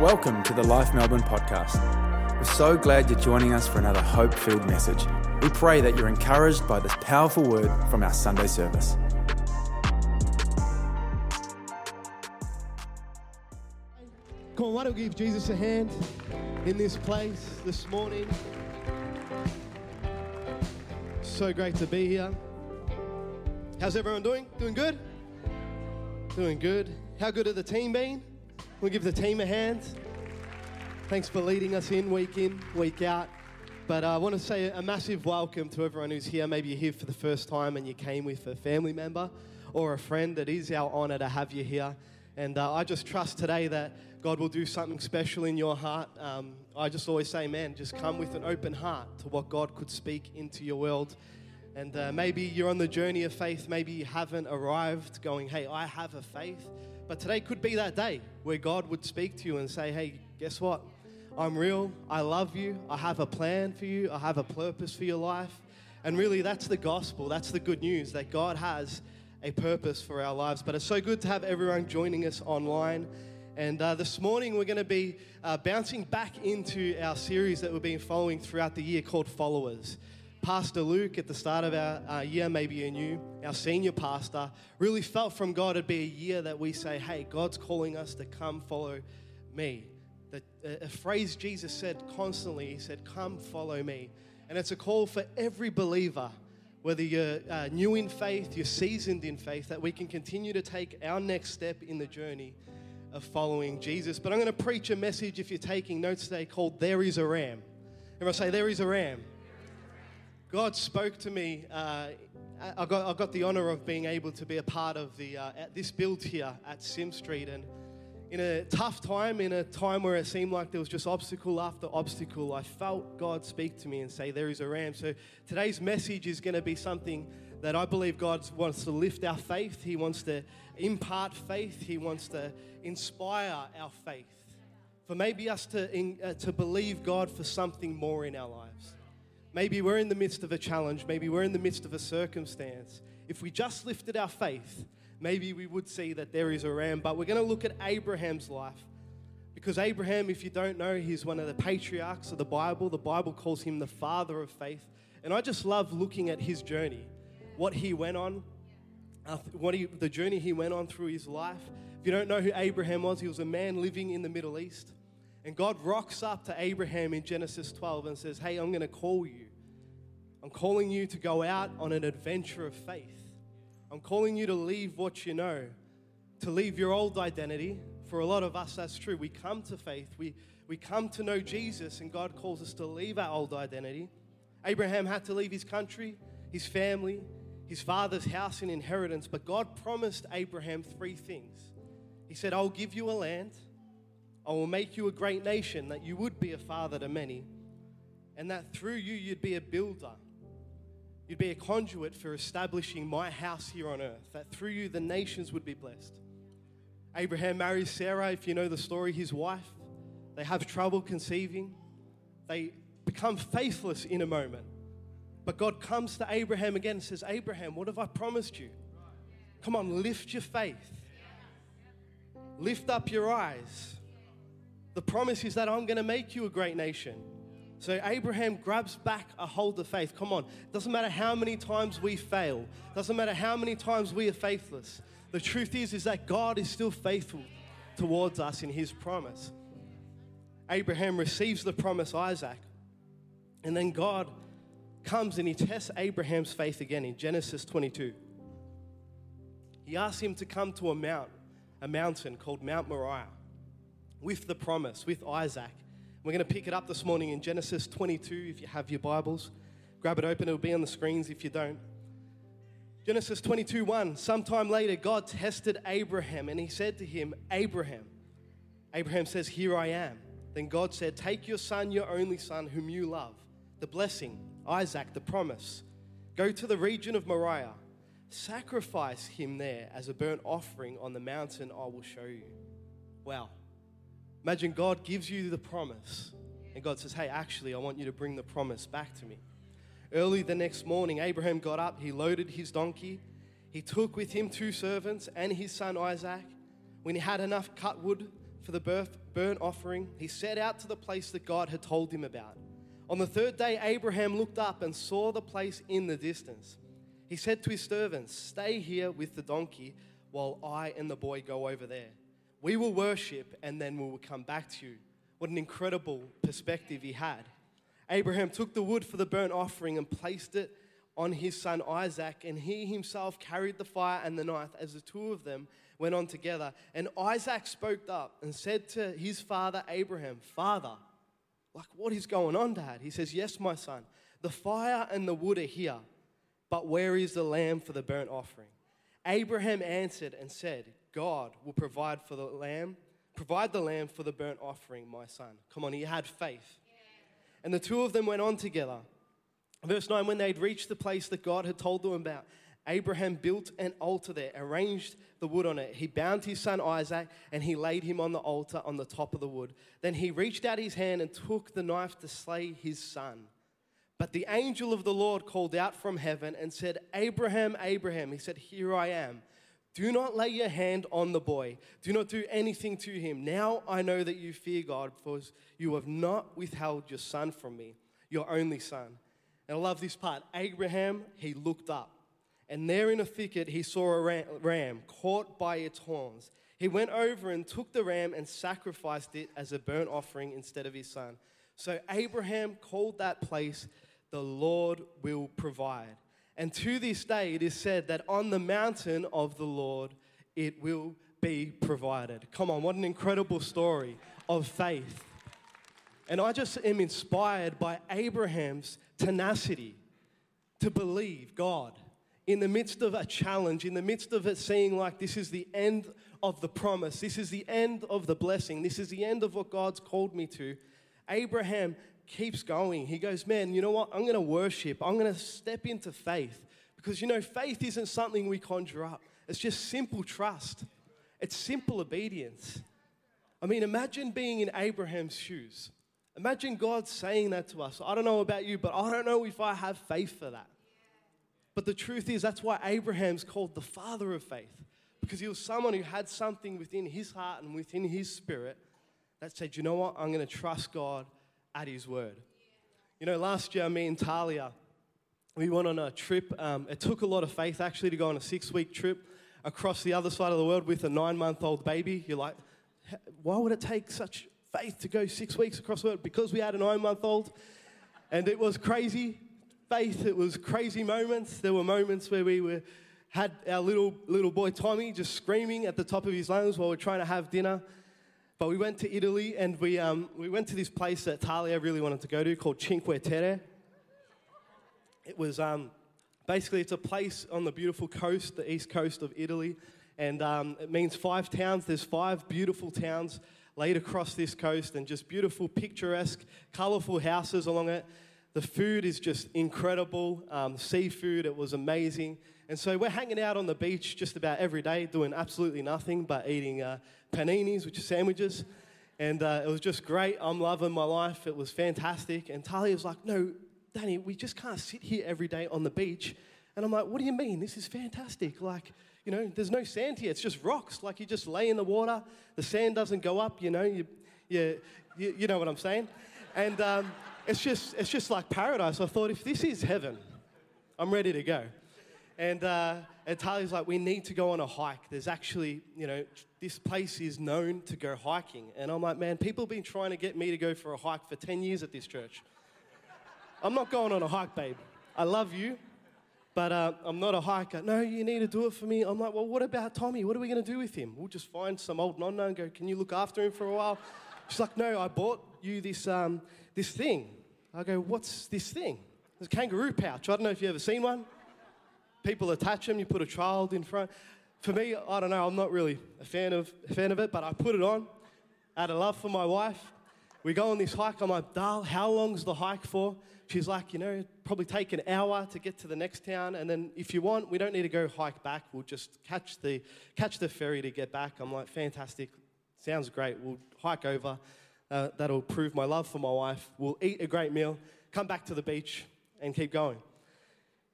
Welcome to the Life Melbourne podcast. We're so glad you're joining us for another hope filled message. We pray that you're encouraged by this powerful word from our Sunday service. Come on, why don't we give Jesus a hand in this place this morning? So great to be here. How's everyone doing? Doing good? Doing good. How good have the team been? We'll give the team a hand. Thanks for leading us in week in, week out. But uh, I want to say a massive welcome to everyone who's here. Maybe you're here for the first time and you came with a family member or a friend. It is our honor to have you here. And uh, I just trust today that God will do something special in your heart. Um, I just always say, man, just come with an open heart to what God could speak into your world. And uh, maybe you're on the journey of faith. Maybe you haven't arrived going, hey, I have a faith. But today could be that day where God would speak to you and say, hey, guess what? I'm real. I love you. I have a plan for you. I have a purpose for your life. And really, that's the gospel. That's the good news that God has a purpose for our lives. But it's so good to have everyone joining us online. And uh, this morning, we're going to be uh, bouncing back into our series that we've been following throughout the year called Followers. Pastor Luke, at the start of our uh, year, maybe you knew, our senior pastor, really felt from God it'd be a year that we say, hey, God's calling us to come follow me. The, a phrase Jesus said constantly, he said, come follow me. And it's a call for every believer, whether you're uh, new in faith, you're seasoned in faith, that we can continue to take our next step in the journey of following Jesus. But I'm going to preach a message, if you're taking notes today, called There is a Ram. Everyone say, There is a Ram. God spoke to me. Uh, I, got, I got the honor of being able to be a part of the, uh, this build here at Sim Street. And in a tough time, in a time where it seemed like there was just obstacle after obstacle, I felt God speak to me and say, There is a ram. So today's message is going to be something that I believe God wants to lift our faith. He wants to impart faith. He wants to inspire our faith. For maybe us to, in, uh, to believe God for something more in our lives. Maybe we're in the midst of a challenge, maybe we're in the midst of a circumstance. If we just lifted our faith, maybe we would see that there is a ram. But we're going to look at Abraham's life. Because Abraham, if you don't know, he's one of the patriarchs of the Bible. The Bible calls him the father of faith. And I just love looking at his journey, what he went on, uh, what he, the journey he went on through his life. If you don't know who Abraham was, he was a man living in the Middle East. And God rocks up to Abraham in Genesis 12 and says, Hey, I'm going to call you. I'm calling you to go out on an adventure of faith. I'm calling you to leave what you know, to leave your old identity. For a lot of us, that's true. We come to faith, we, we come to know Jesus, and God calls us to leave our old identity. Abraham had to leave his country, his family, his father's house and inheritance, but God promised Abraham three things. He said, I'll give you a land. I will make you a great nation, that you would be a father to many, and that through you you'd be a builder. You'd be a conduit for establishing my house here on earth, that through you the nations would be blessed. Abraham marries Sarah, if you know the story, his wife. They have trouble conceiving. They become faithless in a moment. But God comes to Abraham again and says, Abraham, what have I promised you? Come on, lift your faith. Lift up your eyes. The promise is that I'm going to make you a great nation. So Abraham grabs back a hold of faith. Come on. Doesn't matter how many times we fail. Doesn't matter how many times we are faithless. The truth is is that God is still faithful towards us in his promise. Abraham receives the promise Isaac. And then God comes and he tests Abraham's faith again in Genesis 22. He asks him to come to a mount, a mountain called Mount Moriah with the promise, with Isaac. We're going to pick it up this morning in Genesis 22 if you have your Bibles. Grab it open, it'll be on the screens if you don't. Genesis 22 1. Sometime later, God tested Abraham and he said to him, Abraham. Abraham says, Here I am. Then God said, Take your son, your only son, whom you love, the blessing, Isaac, the promise. Go to the region of Moriah. Sacrifice him there as a burnt offering on the mountain I will show you. Wow. Imagine God gives you the promise, and God says, Hey, actually, I want you to bring the promise back to me. Early the next morning, Abraham got up, he loaded his donkey, he took with him two servants and his son Isaac. When he had enough cut wood for the burnt offering, he set out to the place that God had told him about. On the third day, Abraham looked up and saw the place in the distance. He said to his servants, Stay here with the donkey while I and the boy go over there. We will worship and then we will come back to you. What an incredible perspective he had. Abraham took the wood for the burnt offering and placed it on his son Isaac, and he himself carried the fire and the knife as the two of them went on together. And Isaac spoke up and said to his father Abraham, Father, like, what is going on, Dad? He says, Yes, my son. The fire and the wood are here, but where is the lamb for the burnt offering? Abraham answered and said, God will provide for the lamb, provide the lamb for the burnt offering, my son. Come on, he had faith. And the two of them went on together. Verse 9 When they'd reached the place that God had told them about, Abraham built an altar there, arranged the wood on it. He bound his son Isaac and he laid him on the altar on the top of the wood. Then he reached out his hand and took the knife to slay his son. But the angel of the Lord called out from heaven and said, Abraham, Abraham. He said, Here I am. Do not lay your hand on the boy. Do not do anything to him. Now I know that you fear God, for you have not withheld your son from me, your only son. And I love this part. Abraham, he looked up. And there in a thicket, he saw a ram caught by its horns. He went over and took the ram and sacrificed it as a burnt offering instead of his son. So Abraham called that place, The Lord will provide. And to this day, it is said that on the mountain of the Lord, it will be provided. Come on, what an incredible story of faith. And I just am inspired by Abraham's tenacity to believe God in the midst of a challenge, in the midst of it seeing like this is the end of the promise, this is the end of the blessing, this is the end of what God's called me to, Abraham keeps going. He goes, Man, you know what? I'm going to worship, I'm going to step into faith. Because, you know, faith isn't something we conjure up, it's just simple trust, it's simple obedience. I mean, imagine being in Abraham's shoes. Imagine God saying that to us. I don't know about you, but I don't know if I have faith for that. But the truth is, that's why Abraham's called the father of faith, because he was someone who had something within his heart and within his spirit that said, you know what, I'm going to trust God at his word. You know, last year, me and Talia, we went on a trip. Um, it took a lot of faith actually to go on a six week trip across the other side of the world with a nine month old baby. You're like, why would it take such faith to go six weeks across the world? Because we had a nine month old. And it was crazy faith, it was crazy moments. There were moments where we were, had our little, little boy Tommy just screaming at the top of his lungs while we we're trying to have dinner. But we went to Italy and we, um, we went to this place that Talia really wanted to go to called Cinque Terre. It was um, basically, it's a place on the beautiful coast, the east coast of Italy. And um, it means five towns. There's five beautiful towns laid across this coast and just beautiful, picturesque, colorful houses along it. The food is just incredible. Um, seafood, it was amazing. And so we're hanging out on the beach just about every day, doing absolutely nothing but eating uh, paninis, which are sandwiches. And uh, it was just great. I'm loving my life. It was fantastic. And Talia was like, No, Danny, we just can't sit here every day on the beach. And I'm like, What do you mean? This is fantastic. Like, you know, there's no sand here. It's just rocks. Like, you just lay in the water. The sand doesn't go up, you know. You, you, you, you know what I'm saying? And. Um, it's just, it's just like paradise. I thought, if this is heaven, I'm ready to go. And, uh, and like, we need to go on a hike. There's actually, you know, this place is known to go hiking. And I'm like, man, people have been trying to get me to go for a hike for 10 years at this church. I'm not going on a hike, babe. I love you, but uh, I'm not a hiker. No, you need to do it for me. I'm like, well, what about Tommy? What are we going to do with him? We'll just find some old nonna and go, can you look after him for a while? She's like, no, I bought you this, um, this thing. I go, what's this thing? It's a kangaroo pouch. I don't know if you've ever seen one. People attach them, you put a child in front. For me, I don't know, I'm not really a fan of, a fan of it, but I put it on out of love for my wife. We go on this hike. I'm like, Dal, how long's the hike for? She's like, you know, probably take an hour to get to the next town, and then if you want, we don't need to go hike back. We'll just catch the catch the ferry to get back. I'm like, fantastic, sounds great. We'll hike over uh, that'll prove my love for my wife. We'll eat a great meal, come back to the beach, and keep going.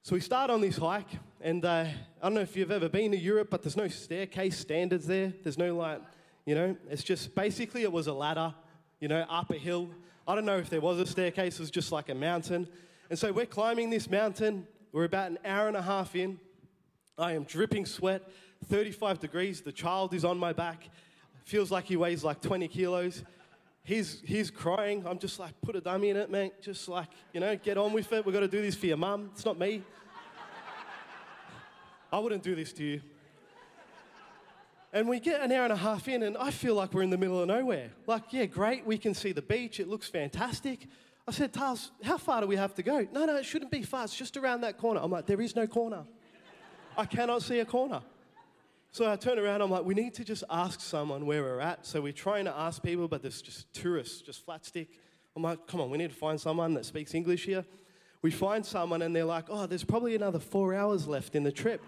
So we start on this hike, and uh, I don't know if you've ever been to Europe, but there's no staircase standards there. There's no like, You know, it's just basically it was a ladder, you know, up a hill. I don't know if there was a staircase, it was just like a mountain. And so we're climbing this mountain. We're about an hour and a half in. I am dripping sweat, 35 degrees. The child is on my back. Feels like he weighs like 20 kilos. He's, he's crying. I'm just like, put a dummy in it, mate. Just like, you know, get on with it. We've got to do this for your mum. It's not me. I wouldn't do this to you. And we get an hour and a half in, and I feel like we're in the middle of nowhere. Like, yeah, great, we can see the beach, it looks fantastic. I said, Tars, how far do we have to go? No, no, it shouldn't be far, it's just around that corner. I'm like, there is no corner. I cannot see a corner. So I turn around, I'm like, we need to just ask someone where we're at. So we're trying to ask people, but there's just tourists, just flat stick. I'm like, come on, we need to find someone that speaks English here. We find someone, and they're like, oh, there's probably another four hours left in the trip.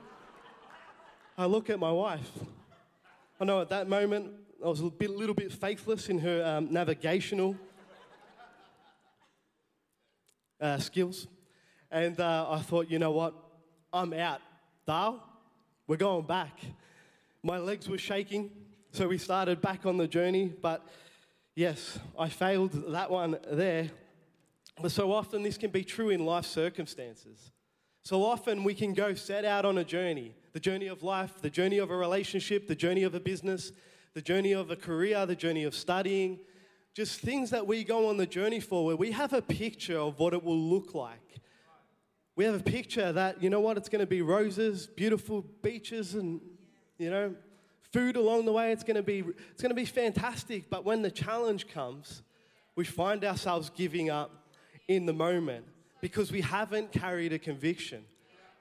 I look at my wife. I know at that moment I was a bit, little bit faithless in her um, navigational uh, skills. And uh, I thought, you know what? I'm out. Dale, we're going back. My legs were shaking, so we started back on the journey. But yes, I failed that one there. But so often this can be true in life circumstances. So often we can go set out on a journey the journey of life, the journey of a relationship, the journey of a business, the journey of a career, the journey of studying, just things that we go on the journey for where we have a picture of what it will look like. We have a picture that, you know what, it's going to be roses, beautiful beaches, and, you know, food along the way. It's going to be, it's going to be fantastic. But when the challenge comes, we find ourselves giving up in the moment because we haven't carried a conviction.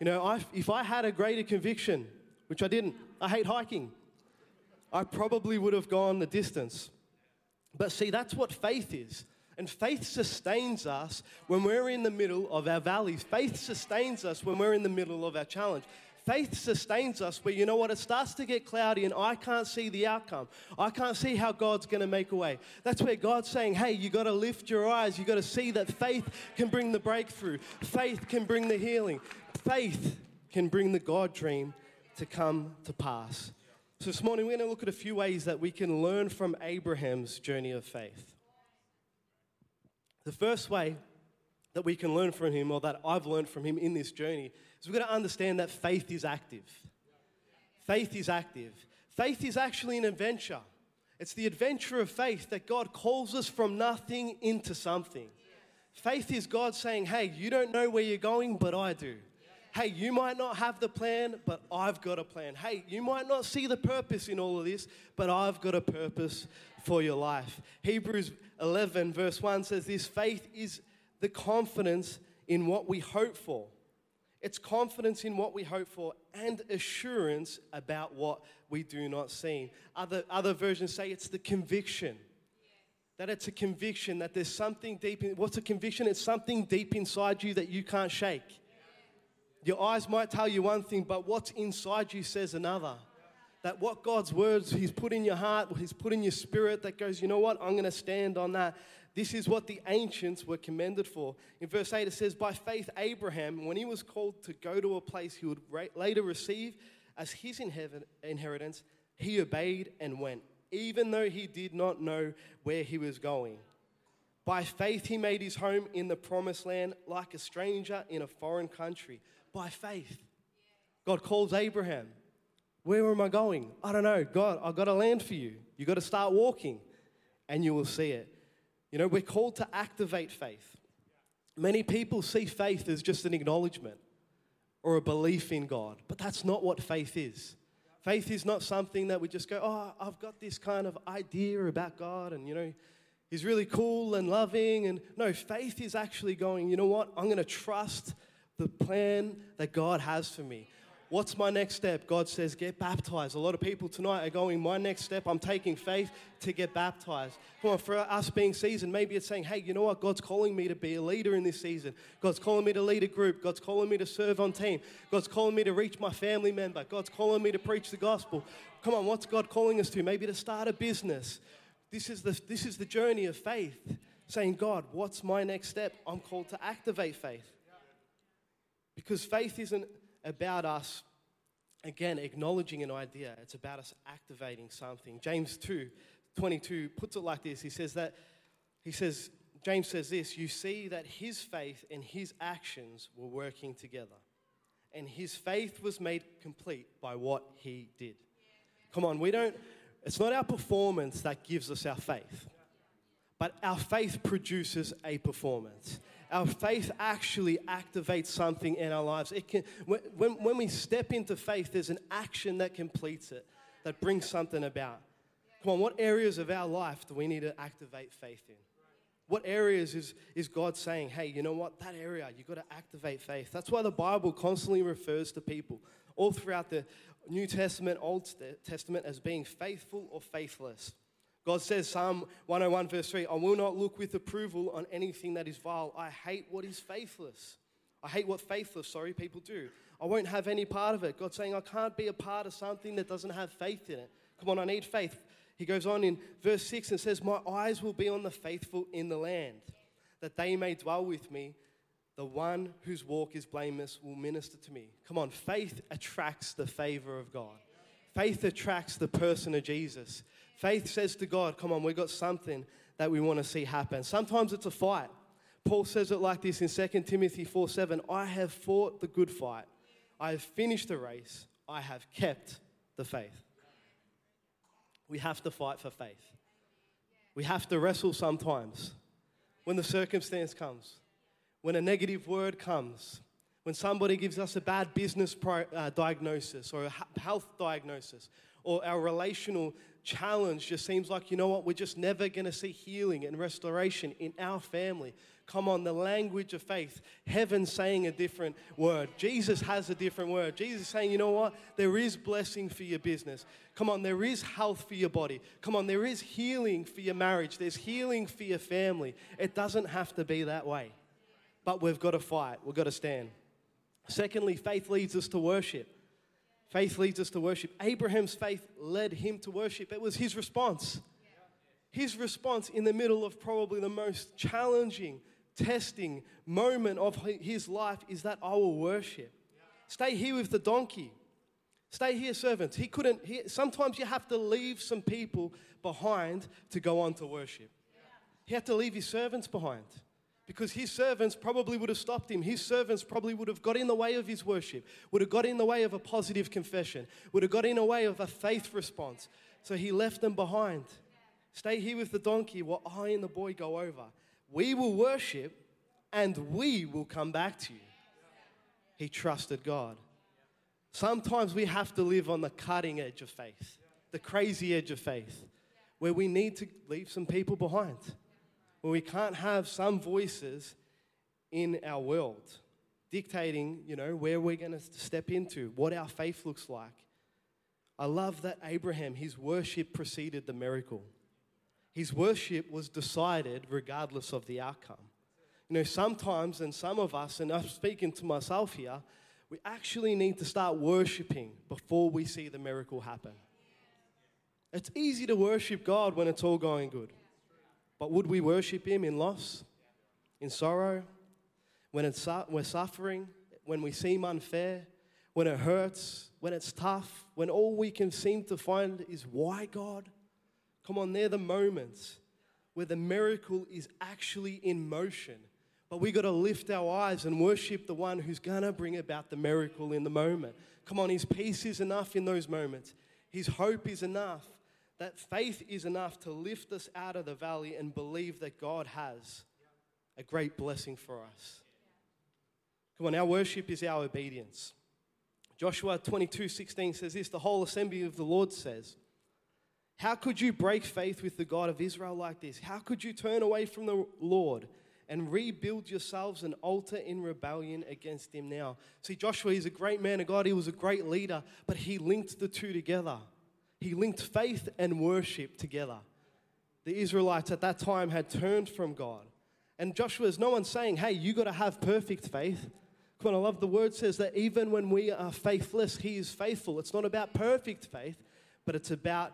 You know, I, if I had a greater conviction, which I didn't, I hate hiking, I probably would have gone the distance. But see, that's what faith is. And faith sustains us when we're in the middle of our valleys. Faith sustains us when we're in the middle of our challenge. Faith sustains us where, you know what, it starts to get cloudy and I can't see the outcome. I can't see how God's going to make a way. That's where God's saying, hey, you got to lift your eyes. You got to see that faith can bring the breakthrough, faith can bring the healing, faith can bring the God dream to come to pass. So this morning, we're going to look at a few ways that we can learn from Abraham's journey of faith. The first way that we can learn from him, or that I've learned from him in this journey, is we've got to understand that faith is active. Faith is active. Faith is actually an adventure. It's the adventure of faith that God calls us from nothing into something. Faith is God saying, Hey, you don't know where you're going, but I do. Hey, you might not have the plan, but I've got a plan. Hey, you might not see the purpose in all of this, but I've got a purpose for your life. Hebrews 11, verse 1 says this faith is the confidence in what we hope for it's confidence in what we hope for and assurance about what we do not see. Other, other versions say it's the conviction. That it's a conviction that there's something deep in what's a conviction? It's something deep inside you that you can't shake. Your eyes might tell you one thing, but what's inside you says another. That what God's words He's put in your heart, He's put in your spirit, that goes, you know what, I'm to stand on that. This is what the ancients were commended for. In verse 8, it says, By faith, Abraham, when he was called to go to a place he would later receive as his inheritance, he obeyed and went, even though he did not know where he was going. By faith, he made his home in the promised land like a stranger in a foreign country. By faith. God calls Abraham. Where am I going? I don't know. God, I've got a land for you. You've got to start walking, and you will see it. You know, we're called to activate faith. Many people see faith as just an acknowledgement or a belief in God, but that's not what faith is. Faith is not something that we just go, oh, I've got this kind of idea about God, and you know, He's really cool and loving. And no, faith is actually going, you know what? I'm going to trust the plan that God has for me. What's my next step? God says, get baptized. A lot of people tonight are going, my next step, I'm taking faith to get baptized. Come on, for us being seasoned, maybe it's saying, hey, you know what? God's calling me to be a leader in this season. God's calling me to lead a group. God's calling me to serve on team. God's calling me to reach my family member. God's calling me to preach the gospel. Come on, what's God calling us to? Maybe to start a business. This is the, this is the journey of faith. Saying, God, what's my next step? I'm called to activate faith. Because faith isn't about us again, acknowledging an idea. It's about us activating something. James 2 22 puts it like this He says that, he says, James says this You see that his faith and his actions were working together, and his faith was made complete by what he did. Come on, we don't, it's not our performance that gives us our faith, but our faith produces a performance. Our faith actually activates something in our lives. It can, when, when we step into faith, there's an action that completes it, that brings something about. Come on, what areas of our life do we need to activate faith in? What areas is, is God saying, hey, you know what? That area, you've got to activate faith. That's why the Bible constantly refers to people all throughout the New Testament, Old Testament, as being faithful or faithless. God says, Psalm 101, verse 3, I will not look with approval on anything that is vile. I hate what is faithless. I hate what faithless, sorry, people do. I won't have any part of it. God's saying, I can't be a part of something that doesn't have faith in it. Come on, I need faith. He goes on in verse 6 and says, My eyes will be on the faithful in the land, that they may dwell with me. The one whose walk is blameless will minister to me. Come on, faith attracts the favor of God. Faith attracts the person of Jesus. Faith says to God, Come on, we've got something that we want to see happen. Sometimes it's a fight. Paul says it like this in 2 Timothy 4 7 I have fought the good fight, I have finished the race, I have kept the faith. We have to fight for faith. We have to wrestle sometimes when the circumstance comes, when a negative word comes, when somebody gives us a bad business pro, uh, diagnosis or a health diagnosis, or our relational challenge just seems like, you know what, we're just never going to see healing and restoration in our family. Come on, the language of faith. Heaven saying a different word. Jesus has a different word. Jesus saying, you know what? There is blessing for your business. Come on, there is health for your body. Come on, there is healing for your marriage. There's healing for your family. It doesn't have to be that way. But we've got to fight, we've got to stand. Secondly, faith leads us to worship. Faith leads us to worship. Abraham's faith led him to worship. It was his response. His response in the middle of probably the most challenging, testing moment of his life is that I will worship. Stay here with the donkey. Stay here, servants. He couldn't, he, sometimes you have to leave some people behind to go on to worship. He had to leave his servants behind because his servants probably would have stopped him. His servants probably would have got in the way of his worship, would have got in the way of a positive confession, would have got in the way of a faith response. So he left them behind. Stay here with the donkey while I and the boy go over. We will worship and we will come back to you. He trusted God. Sometimes we have to live on the cutting edge of faith, the crazy edge of faith, where we need to leave some people behind we can't have some voices in our world dictating, you know, where we're going to step into, what our faith looks like. I love that Abraham, his worship preceded the miracle. His worship was decided regardless of the outcome. You know, sometimes, and some of us, and I'm speaking to myself here, we actually need to start worshiping before we see the miracle happen. It's easy to worship God when it's all going good. But would we worship Him in loss, in sorrow, when it's, we're suffering, when we seem unfair, when it hurts, when it's tough, when all we can seem to find is why God? Come on, they're the moments where the miracle is actually in motion. But we got to lift our eyes and worship the one who's going to bring about the miracle in the moment. Come on, His peace is enough in those moments, His hope is enough that faith is enough to lift us out of the valley and believe that God has a great blessing for us. Come on, our worship is our obedience. Joshua 22 16 says this the whole assembly of the Lord says, How could you break faith with the God of Israel like this? How could you turn away from the Lord and rebuild yourselves an altar in rebellion against him now? See, Joshua is a great man of God, he was a great leader, but he linked the two together. He linked faith and worship together. The Israelites at that time had turned from God. And Joshua is no one saying, hey, you got to have perfect faith. Come on, I love the word says that even when we are faithless, He is faithful. It's not about perfect faith, but it's about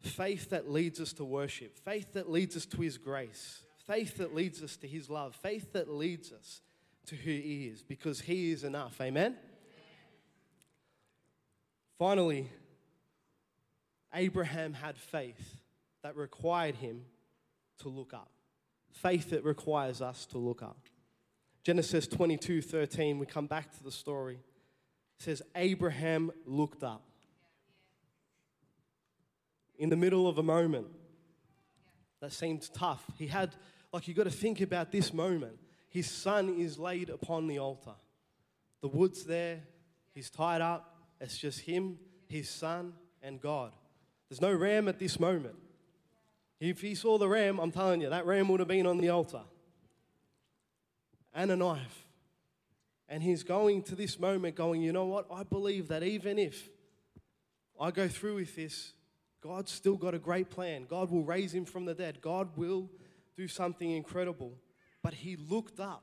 faith that leads us to worship, faith that leads us to His grace, faith that leads us to His love, faith that leads us to who He is, because He is enough. Amen? Finally, Abraham had faith that required him to look up. Faith that requires us to look up. Genesis 22 13, we come back to the story. It says, Abraham looked up. In the middle of a moment that seemed tough, he had, like, you got to think about this moment. His son is laid upon the altar. The wood's there, he's tied up. It's just him, his son, and God. There's no ram at this moment. If he saw the ram, I'm telling you, that ram would have been on the altar and a knife. And he's going to this moment going, you know what? I believe that even if I go through with this, God's still got a great plan. God will raise him from the dead. God will do something incredible. But he looked up.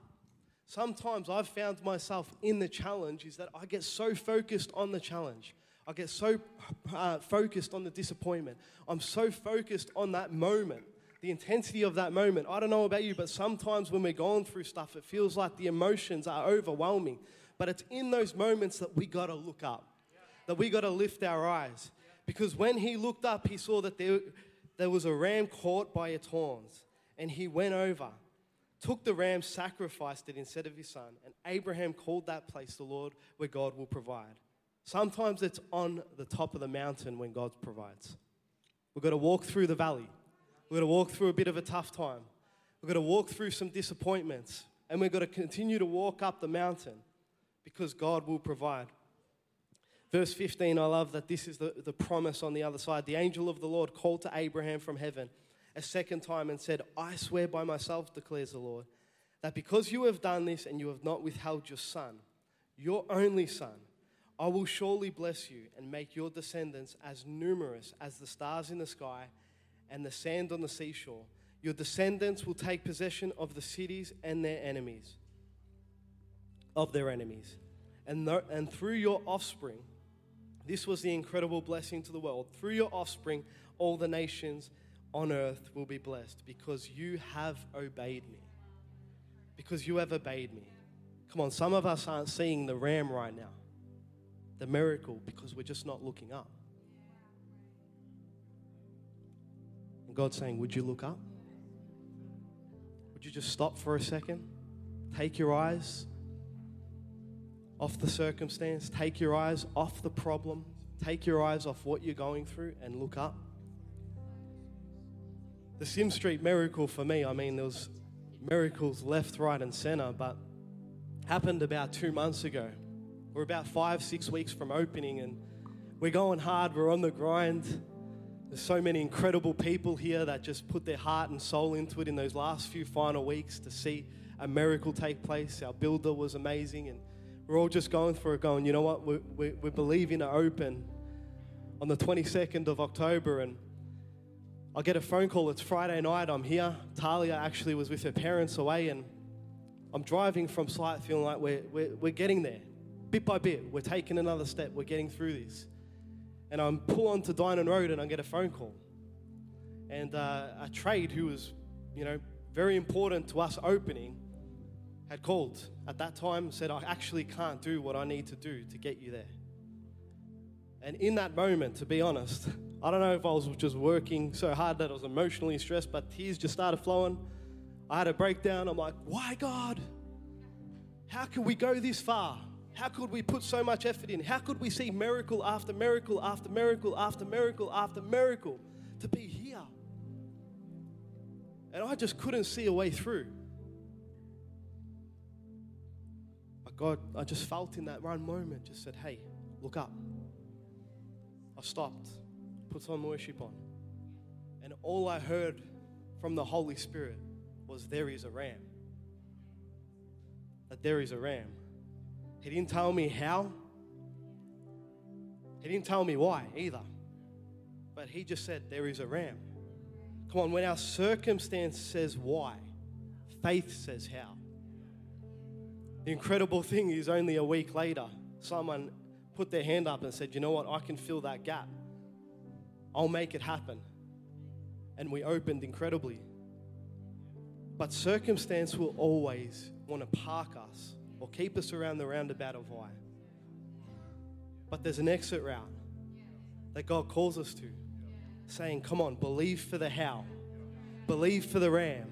Sometimes I've found myself in the challenge is that I get so focused on the challenge. I get so uh, focused on the disappointment. I'm so focused on that moment the intensity of that moment. I don't know about you, but sometimes when we're going through stuff, it feels like the emotions are overwhelming. But it's in those moments that we got to look up, that we got to lift our eyes. Because when he looked up, he saw that there, there was a ram caught by its horns. And he went over, took the ram, sacrificed it instead of his son. And Abraham called that place the Lord where God will provide. Sometimes it's on the top of the mountain when God provides. We've got to walk through the valley. We're going to walk through a bit of a tough time. We're going to walk through some disappointments. And we're going to continue to walk up the mountain because God will provide. Verse 15, I love that this is the, the promise on the other side. The angel of the Lord called to Abraham from heaven a second time and said, I swear by myself, declares the Lord, that because you have done this and you have not withheld your son, your only son, I will surely bless you and make your descendants as numerous as the stars in the sky and the sand on the seashore. Your descendants will take possession of the cities and their enemies, of their enemies. And, th- and through your offspring, this was the incredible blessing to the world. Through your offspring, all the nations on earth will be blessed because you have obeyed me. Because you have obeyed me. Come on, some of us aren't seeing the ram right now, the miracle, because we're just not looking up. And God's saying, Would you look up? Would you just stop for a second? Take your eyes off the circumstance, take your eyes off the problem, take your eyes off what you're going through, and look up. The Sim Street miracle for me, I mean, there was miracles left, right, and center, but happened about two months ago. We're about five, six weeks from opening, and we're going hard, we're on the grind. There's so many incredible people here that just put their heart and soul into it in those last few final weeks to see a miracle take place. Our builder was amazing, and we're all just going for it, going, you know what, we, we, we believe in an open on the 22nd of October, and I get a phone call. It's Friday night. I'm here. Talia actually was with her parents away, and I'm driving from site feeling like we're, we're, we're getting there. Bit by bit, we're taking another step. We're getting through this and I'm pull onto Dynon Road and I get a phone call. And uh, a trade who was, you know, very important to us opening had called at that time said, I actually can't do what I need to do to get you there. And in that moment, to be honest, I don't know if I was just working so hard that I was emotionally stressed, but tears just started flowing. I had a breakdown. I'm like, why, God? How can we go this far? How could we put so much effort in? How could we see miracle after miracle after miracle after miracle after miracle to be here? And I just couldn't see a way through. But God, I just felt in that one moment, just said, hey, look up. I stopped, put some worship on. And all I heard from the Holy Spirit was, there is a ram. That there is a ram. He didn't tell me how. He didn't tell me why either. But he just said, There is a ram. Come on, when our circumstance says why, faith says how. The incredible thing is, only a week later, someone put their hand up and said, You know what? I can fill that gap. I'll make it happen. And we opened incredibly. But circumstance will always want to park us or keep us around the roundabout of why. But there's an exit route. that God calls us to, saying, Come on, believe for the how, believe for the ram,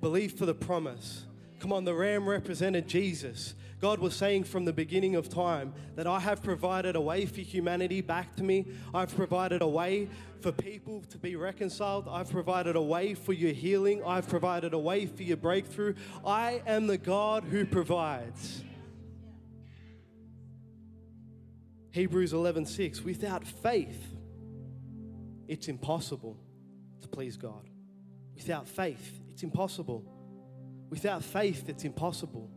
believe for the promise. Come on, the ram represented Jesus. God was saying from the beginning of time that I have provided a way for humanity back to me. I've provided a way for people to be reconciled. I've provided a way for your healing. I've provided a way for your breakthrough. I am the God who provides. Hebrews 11:6 Without faith it's impossible to please God. Without faith it's impossible. Without faith it's impossible.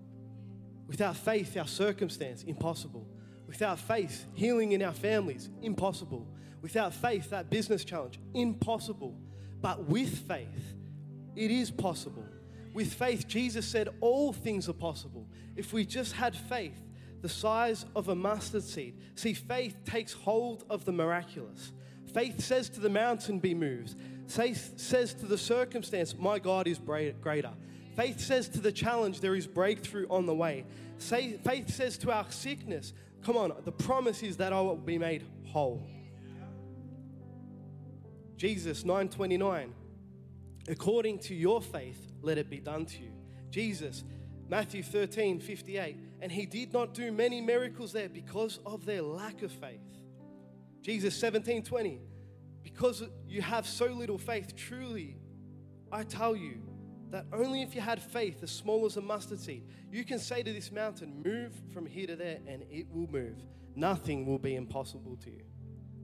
Without faith our circumstance impossible. Without faith healing in our families impossible. Without faith that business challenge impossible. But with faith it is possible. With faith Jesus said all things are possible. If we just had faith the size of a mustard seed. See, faith takes hold of the miraculous. Faith says to the mountain, Be moved. Faith says to the circumstance, My God is greater. Faith says to the challenge, There is breakthrough on the way. Faith says to our sickness, Come on, the promise is that I will be made whole. Jesus 9:29 According to your faith let it be done to you. Jesus Matthew 13, 58. And he did not do many miracles there because of their lack of faith. Jesus 17, 20. Because you have so little faith, truly, I tell you that only if you had faith as small as a mustard seed, you can say to this mountain, Move from here to there, and it will move. Nothing will be impossible to you.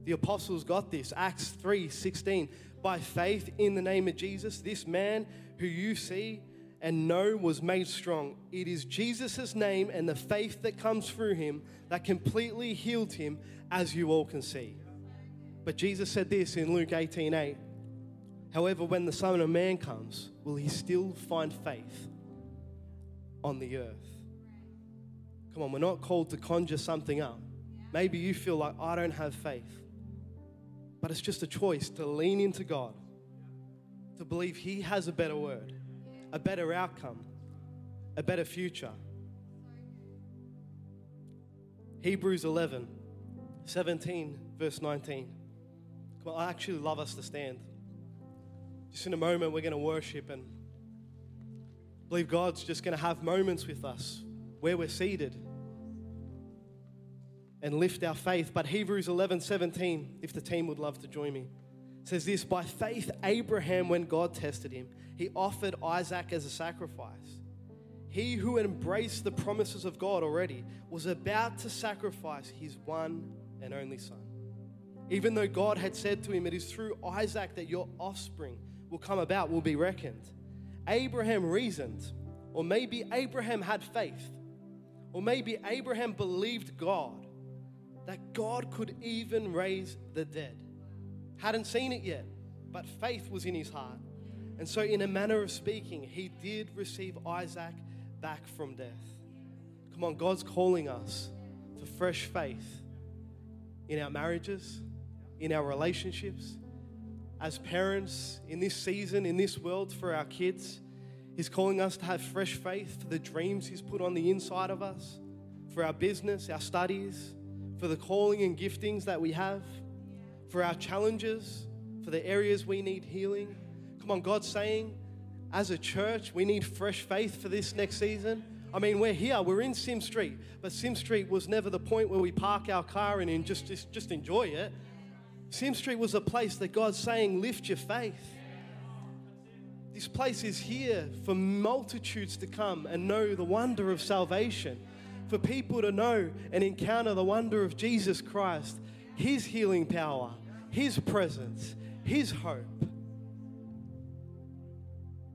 The apostles got this. Acts 3 16. By faith in the name of Jesus, this man who you see and know was made strong. It is Jesus' name and the faith that comes through him that completely healed him, as you all can see. But Jesus said this in Luke 18 8. However, when the Son of Man comes, will he still find faith on the earth? Come on, we're not called to conjure something up. Maybe you feel like, I don't have faith. But it's just a choice to lean into God, to believe He has a better word a better outcome, a better future. Hebrews 11, 17, verse 19. Come on, I actually love us to stand. Just in a moment, we're going to worship and believe God's just going to have moments with us where we're seated and lift our faith. But Hebrews 11, 17, if the team would love to join me says this By faith, Abraham, when God tested him, he offered Isaac as a sacrifice. He who embraced the promises of God already was about to sacrifice his one and only son. Even though God had said to him, It is through Isaac that your offspring will come about, will be reckoned. Abraham reasoned, or maybe Abraham had faith, or maybe Abraham believed God that God could even raise the dead hadn't seen it yet, but faith was in his heart. And so, in a manner of speaking, he did receive Isaac back from death. Come on, God's calling us for fresh faith in our marriages, in our relationships, as parents in this season, in this world for our kids. He's calling us to have fresh faith for the dreams He's put on the inside of us, for our business, our studies, for the calling and giftings that we have for our challenges, for the areas we need healing. Come on, God's saying, as a church, we need fresh faith for this next season. I mean, we're here, we're in Sim Street, but Sim Street was never the point where we park our car and just, just, just enjoy it. Sim Street was a place that God's saying, lift your faith. This place is here for multitudes to come and know the wonder of salvation, for people to know and encounter the wonder of Jesus Christ, His healing power, his presence, His hope,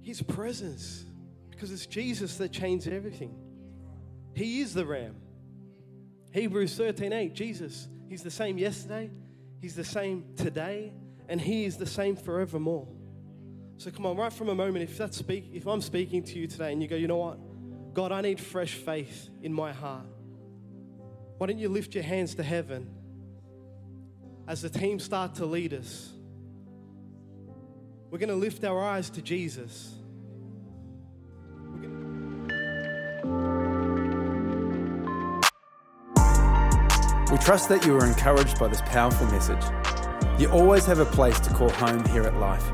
His presence, because it's Jesus that changed everything. He is the Ram. Hebrews 13 8, Jesus, He's the same yesterday, He's the same today, and He is the same forevermore. So come on, right from a moment, if that's speak, if I'm speaking to you today and you go, you know what? God, I need fresh faith in my heart. Why don't you lift your hands to heaven as the team start to lead us, we're going to lift our eyes to Jesus. We trust that you are encouraged by this powerful message. You always have a place to call home here at Life,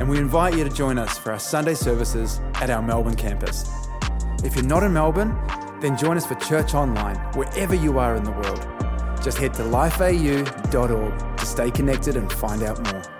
and we invite you to join us for our Sunday services at our Melbourne campus. If you're not in Melbourne, then join us for church online wherever you are in the world. Just head to lifeau.org to stay connected and find out more.